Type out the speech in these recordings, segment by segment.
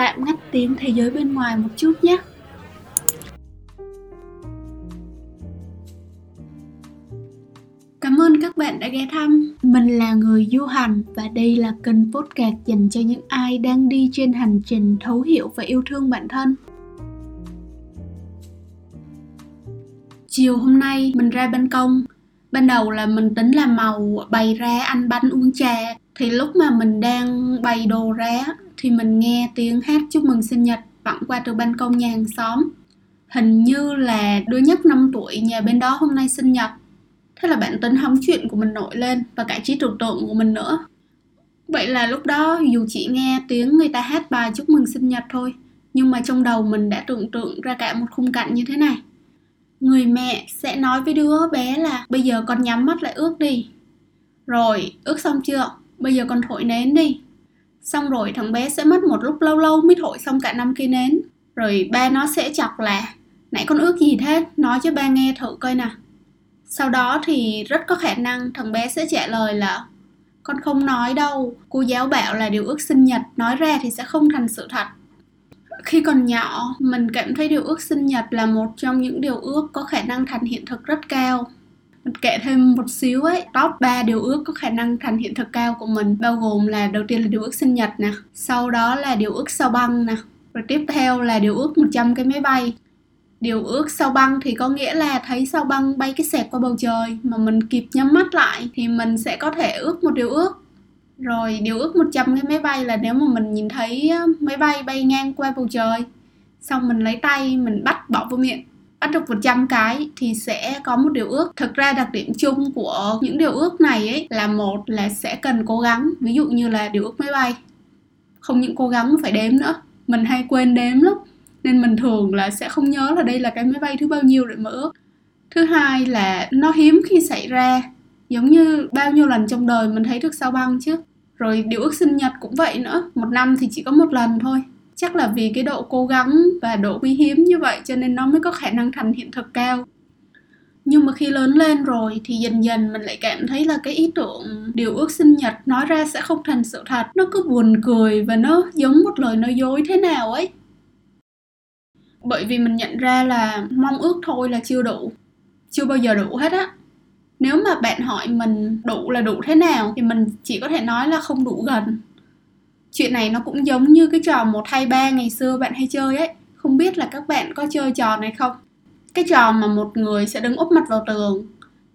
tạm ngắt tiếng thế giới bên ngoài một chút nhé. Cảm ơn các bạn đã ghé thăm. Mình là người du hành và đây là kênh podcast dành cho những ai đang đi trên hành trình thấu hiểu và yêu thương bản thân. Chiều hôm nay, mình ra ban công. Ban đầu là mình tính làm màu, bày ra, ăn bánh, uống trà. Thì lúc mà mình đang bày đồ ra thì mình nghe tiếng hát chúc mừng sinh nhật vọng qua từ ban công nhà hàng xóm. Hình như là đứa nhóc 5 tuổi nhà bên đó hôm nay sinh nhật. Thế là bản tính hóng chuyện của mình nổi lên và cả trí tưởng tượng của mình nữa. Vậy là lúc đó dù chỉ nghe tiếng người ta hát bài chúc mừng sinh nhật thôi, nhưng mà trong đầu mình đã tưởng tượng ra cả một khung cảnh như thế này. Người mẹ sẽ nói với đứa bé là, bây giờ con nhắm mắt lại ước đi. Rồi, ước xong chưa? Bây giờ con thổi nến đi xong rồi thằng bé sẽ mất một lúc lâu lâu mới thổi xong cả năm cây nến. Rồi ba nó sẽ chọc là, nãy con ước gì thế? Nói cho ba nghe thử coi nè sau đó thì rất có khả năng thằng bé sẽ trả lời là, con không nói đâu, cô giáo bảo là điều ước sinh nhật, nói ra thì sẽ không thành sự thật. Khi còn nhỏ, mình cảm thấy điều ước sinh nhật là một trong những điều ước có khả năng thành hiện thực rất cao kể thêm một xíu ấy. Top 3 điều ước có khả năng thành hiện thực cao của mình, bao gồm là đầu tiên là điều ước sinh nhật nè, sau đó là điều ước sao băng nè, rồi tiếp theo là điều ước 100 cái máy bay. Điều ước sao băng thì có nghĩa là thấy sao băng bay cái xẹt qua bầu trời, mà mình kịp nhắm mắt lại thì mình sẽ có thể ước một điều ước. Rồi, điều ước 100 cái máy bay là nếu mà mình nhìn thấy máy bay bay ngang qua bầu trời, xong mình lấy tay mình bắt bỏ vô miệng bắt được 100 cái thì sẽ có một điều ước. Thực ra đặc điểm chung của những điều ước này ấy là một là sẽ cần cố gắng, ví dụ như là điều ước máy bay. Không những cố gắng phải đếm nữa. Mình hay quên đếm lắm nên mình thường là sẽ không nhớ là đây là cái máy bay thứ bao nhiêu để mở ước thứ hai là nó hiếm khi xảy ra giống như bao nhiêu lần trong đời mình thấy được sao băng chứ rồi điều ước sinh nhật cũng vậy nữa một năm thì chỉ có một lần thôi chắc là vì cái độ cố gắng và độ quý hiếm như vậy cho nên nó mới có khả năng thành hiện thực cao. Nhưng mà khi lớn lên rồi thì dần dần mình lại cảm thấy là cái ý tưởng điều ước sinh nhật nói ra sẽ không thành sự thật. Nó cứ buồn cười và nó giống một lời nói dối thế nào ấy. Bởi vì mình nhận ra là mong ước thôi là chưa đủ, chưa bao giờ đủ hết á. Nếu mà bạn hỏi mình đủ là đủ thế nào thì mình chỉ có thể nói là không đủ gần chuyện này nó cũng giống như cái trò một hay ba ngày xưa bạn hay chơi ấy. Không biết là các bạn có chơi trò này không? Cái trò mà một người sẽ đứng úp mặt vào tường,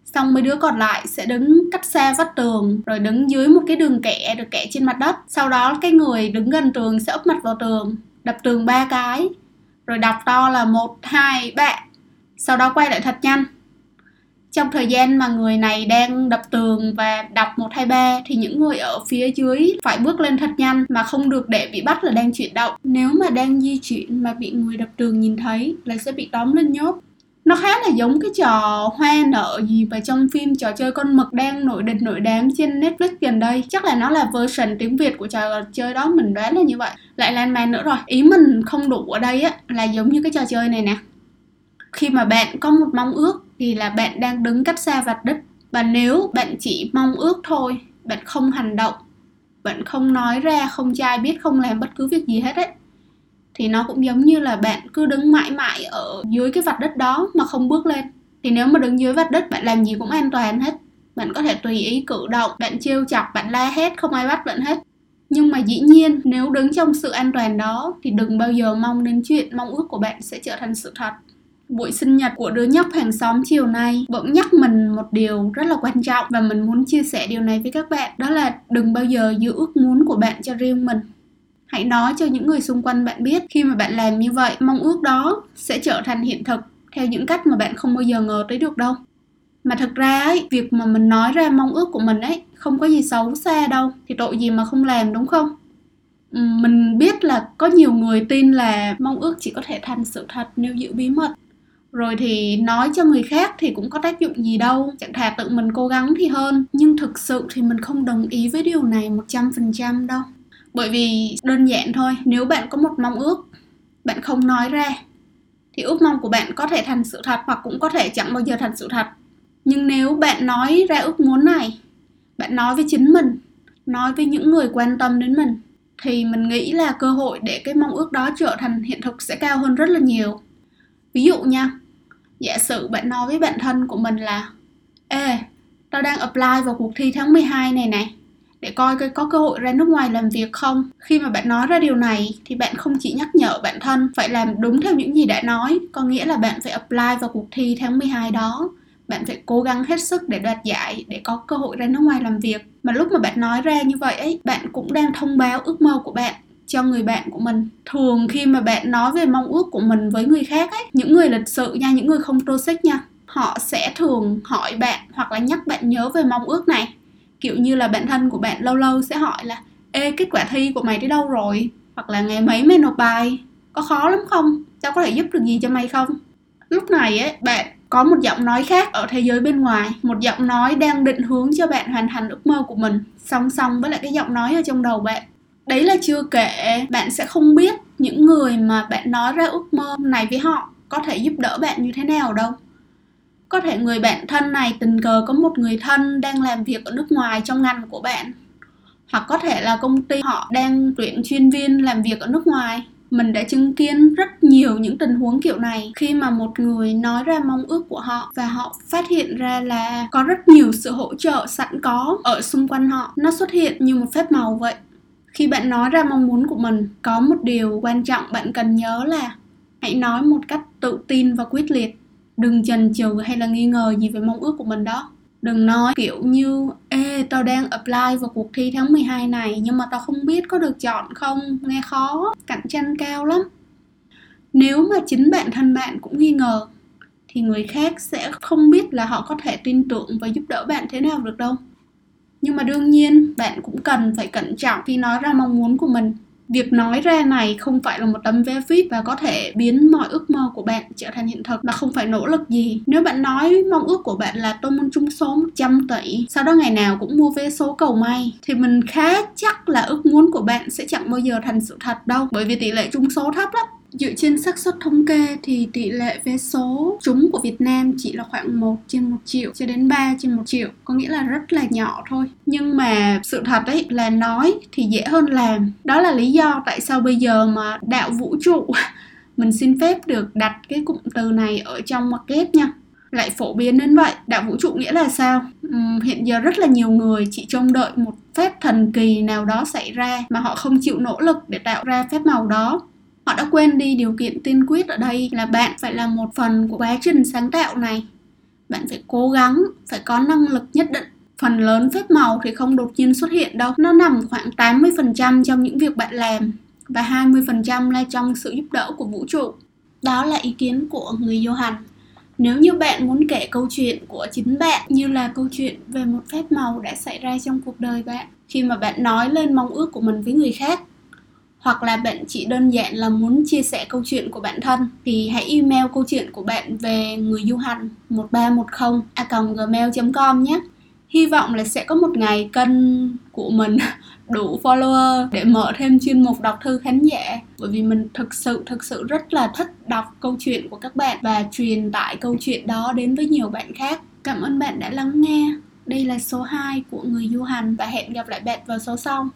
xong mấy đứa còn lại sẽ đứng cách xa vách tường, rồi đứng dưới một cái đường kẻ được kẻ trên mặt đất. Sau đó cái người đứng gần tường sẽ úp mặt vào tường, đập tường ba cái, rồi đọc to là một, hai, ba. Sau đó quay lại thật nhanh trong thời gian mà người này đang đập tường và đọc một hai ba, thì những người ở phía dưới phải bước lên thật nhanh mà không được để bị bắt là đang chuyển động. Nếu mà đang di chuyển mà bị người đập tường nhìn thấy là sẽ bị tóm lên nhốt. Nó khá là giống cái trò hoa nợ gì và trong phim trò chơi con mực đang nổi địch nổi đám trên Netflix gần đây. Chắc là nó là version tiếng Việt của trò chơi đó, mình đoán là như vậy. Lại lan man nữa rồi. Ý mình không đủ ở đây á là giống như cái trò chơi này nè. Khi mà bạn có một mong ước thì là bạn đang đứng cách xa vạch đích và nếu bạn chỉ mong ước thôi, bạn không hành động, bạn không nói ra, không trai biết, không làm bất cứ việc gì hết ấy, thì nó cũng giống như là bạn cứ đứng mãi mãi ở dưới cái vạch đất đó mà không bước lên. Thì nếu mà đứng dưới vạch đất, bạn làm gì cũng an toàn hết. Bạn có thể tùy ý cử động, bạn trêu chọc, bạn la hét, không ai bắt bạn hết. Nhưng mà dĩ nhiên, nếu đứng trong sự an toàn đó, thì đừng bao giờ mong đến chuyện mong ước của bạn sẽ trở thành sự thật buổi sinh nhật của đứa nhóc hàng xóm chiều nay vẫn nhắc mình một điều rất là quan trọng và mình muốn chia sẻ điều này với các bạn. Đó là đừng bao giờ giữ ước muốn của bạn cho riêng mình. Hãy nói cho những người xung quanh bạn biết, khi mà bạn làm như vậy, mong ước đó sẽ trở thành hiện thực theo những cách mà bạn không bao giờ ngờ tới được đâu. Mà thật ra ấy, việc mà mình nói ra mong ước của mình ấy, không có gì xấu xa đâu, thì tội gì mà không làm, đúng không? Mình biết là có nhiều người tin là mong ước chỉ có thể thành sự thật nếu giữ bí mật rồi thì nói cho người khác thì cũng có tác dụng gì đâu. Chẳng thà tự mình cố gắng thì hơn. Nhưng thực sự thì mình không đồng ý với điều này một trăm phần trăm đâu. Bởi vì đơn giản thôi, nếu bạn có một mong ước, bạn không nói ra, thì ước mong của bạn có thể thành sự thật hoặc cũng có thể chẳng bao giờ thành sự thật. Nhưng nếu bạn nói ra ước muốn này, bạn nói với chính mình, nói với những người quan tâm đến mình, thì mình nghĩ là cơ hội để cái mong ước đó trở thành hiện thực sẽ cao hơn rất là nhiều. Ví dụ nha giả sử bạn nói với bạn thân của mình là, ê, tao đang apply vào cuộc thi tháng 12 này này, để coi có cơ hội ra nước ngoài làm việc không? Khi mà bạn nói ra điều này thì bạn không chỉ nhắc nhở bản thân phải làm đúng theo những gì đã nói, có nghĩa là bạn phải apply vào cuộc thi tháng 12 đó. Bạn phải cố gắng hết sức để đoạt giải, để có cơ hội ra nước ngoài làm việc. Mà lúc mà bạn nói ra như vậy ấy, bạn cũng đang thông báo ước mơ của bạn cho người bạn của mình. Thường khi mà bạn nói về mong ước của mình với người khác ấy, những người lịch sự nha, những người không toxic nha, họ sẽ thường hỏi bạn hoặc là nhắc bạn nhớ về mong ước này. Kiểu như là bạn thân của bạn lâu lâu sẽ hỏi là, ê, kết quả thi của mày đi đâu rồi? Hoặc là ngày mấy mày nộp bài? Có khó lắm không? Tao có thể giúp được gì cho mày không? Lúc này ấy, bạn có một giọng nói khác ở thế giới bên ngoài, một giọng nói đang định hướng cho bạn hoàn thành ước mơ của mình. Song song với lại cái giọng nói ở trong đầu bạn đấy là chưa kể, bạn sẽ không biết những người mà bạn nói ra ước mơ này với họ có thể giúp đỡ bạn như thế nào đâu. Có thể người bạn thân này tình cờ có một người thân đang làm việc ở nước ngoài trong ngành của bạn, hoặc có thể là công ty họ đang tuyển chuyên viên làm việc ở nước ngoài. Mình đã chứng kiến rất nhiều những tình huống kiểu này khi mà một người nói ra mong ước của họ và họ phát hiện ra là có rất nhiều sự hỗ trợ sẵn có ở xung quanh họ. Nó xuất hiện như một phép màu vậy khi bạn nói ra mong muốn của mình, có một điều quan trọng bạn cần nhớ là hãy nói một cách tự tin và quyết liệt. Đừng chần chừ hay là nghi ngờ gì về mong ước của mình đó. Đừng nói kiểu như, ê, tao đang apply vào cuộc thi tháng 12 này, nhưng mà tao không biết có được chọn không? Nghe khó, cạnh tranh cao lắm. Nếu mà chính bản thân bạn cũng nghi ngờ, thì người khác sẽ không biết là họ có thể tin tưởng và giúp đỡ bạn thế nào được đâu nhưng mà đương nhiên, bạn cũng cần phải cẩn trọng khi nói ra mong muốn của mình. Việc nói ra này không phải là một tấm vé vip và có thể biến mọi ước mơ của bạn trở thành hiện thực, mà không phải nỗ lực gì. Nếu bạn nói mong ước của bạn là tôi muốn trúng số 100 tỷ, sau đó ngày nào cũng mua vé số cầu may thì mình khá chắc là ước muốn của bạn sẽ chẳng bao giờ thành sự thật đâu. Bởi vì tỷ lệ trúng số thấp lắm. Dựa trên xác suất thống kê thì tỷ lệ vé số trúng của Việt Nam chỉ là khoảng 1 trên 1 triệu cho đến 3 trên 1 triệu, có nghĩa là rất là nhỏ thôi. Nhưng mà sự thật ấy là nói thì dễ hơn làm. Đó là lý do tại sao bây giờ mà đạo vũ trụ mình xin phép được đặt cái cụm từ này ở trong ngoặc kép nha lại phổ biến đến vậy đạo vũ trụ nghĩa là sao uhm, hiện giờ rất là nhiều người chỉ trông đợi một phép thần kỳ nào đó xảy ra mà họ không chịu nỗ lực để tạo ra phép màu đó họ đã quên đi điều kiện tiên quyết ở đây là bạn phải là một phần của quá trình sáng tạo này. Bạn phải cố gắng, phải có năng lực nhất định. Phần lớn phép màu thì không đột nhiên xuất hiện đâu. Nó nằm khoảng 80% trong những việc bạn làm và 20% là trong sự giúp đỡ của vũ trụ. Đó là ý kiến của người du hành. Nếu như bạn muốn kể câu chuyện của chính bạn như là câu chuyện về một phép màu đã xảy ra trong cuộc đời bạn, khi mà bạn nói lên mong ước của mình với người khác hoặc là bạn chỉ đơn giản là muốn chia sẻ câu chuyện của bản thân, thì hãy email câu chuyện của bạn về người du hành 1310 a gmail.com nhé. Hy vọng là sẽ có một ngày kênh của mình đủ follower để mở thêm chuyên mục đọc thư khán giả. Bởi vì mình thực sự thực sự rất là thích đọc câu chuyện của các bạn và truyền tải câu chuyện đó đến với nhiều bạn khác. Cảm ơn bạn đã lắng nghe. Đây là số 2 của người du hành và hẹn gặp lại bạn vào số sau.